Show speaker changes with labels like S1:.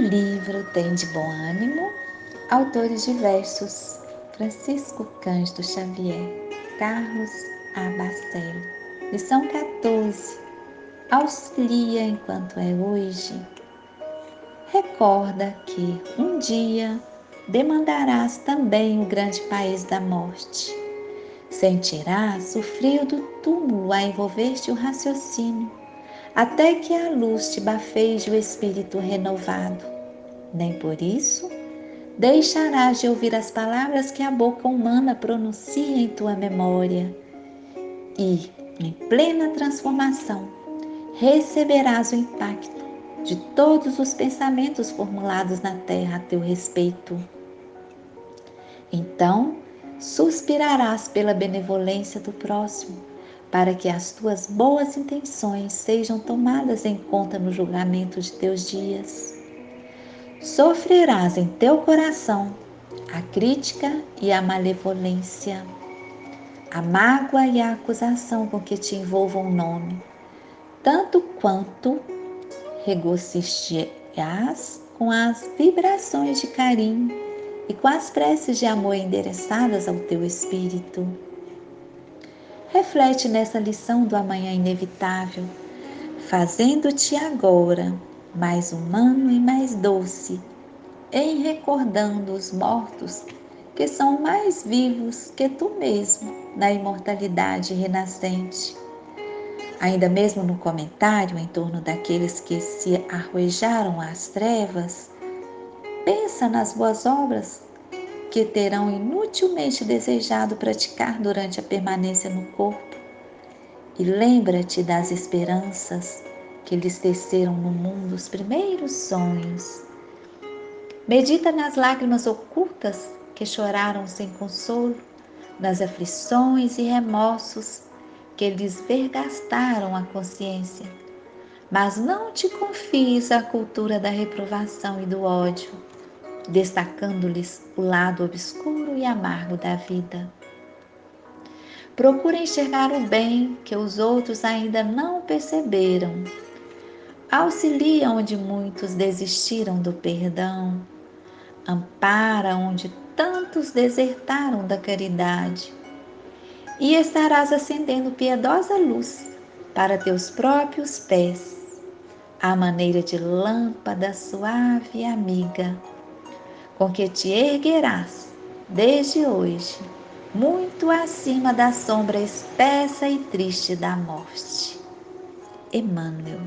S1: livro tem de bom ânimo autores diversos: Francisco Cândido Xavier, Carlos Abastelo. Lição 14. Auxilia enquanto é hoje. Recorda que um dia demandarás também o grande país da morte. Sentirás o frio do túmulo a envolver-te o raciocínio, até que a luz te bafeje o espírito renovado. Nem por isso deixarás de ouvir as palavras que a boca humana pronuncia em tua memória. E, em plena transformação, receberás o impacto de todos os pensamentos formulados na terra a teu respeito. Então, suspirarás pela benevolência do próximo, para que as tuas boas intenções sejam tomadas em conta no julgamento de teus dias sofrerás em teu coração a crítica e a malevolência, a mágoa e a acusação com que te envolvam o nome, tanto quanto regocijarás com as vibrações de carinho e com as preces de amor endereçadas ao teu espírito. Reflete nessa lição do amanhã inevitável, fazendo-te agora mais humano e mais doce, em recordando os mortos que são mais vivos que tu mesmo na imortalidade renascente. Ainda mesmo no comentário em torno daqueles que se arrojaram às trevas, pensa nas boas obras que terão inutilmente desejado praticar durante a permanência no corpo e lembra-te das esperanças que lhes teceram no mundo os primeiros sonhos. Medita nas lágrimas ocultas que choraram sem consolo, nas aflições e remorsos que lhes vergastaram a consciência. Mas não te confies à cultura da reprovação e do ódio, destacando-lhes o lado obscuro e amargo da vida. Procura enxergar o bem que os outros ainda não perceberam auxilia onde muitos desistiram do perdão, ampara onde tantos desertaram da caridade, e estarás acendendo piedosa luz para teus próprios pés, à maneira de lâmpada suave e amiga, com que te erguerás desde hoje, muito acima da sombra espessa e triste da morte. Emmanuel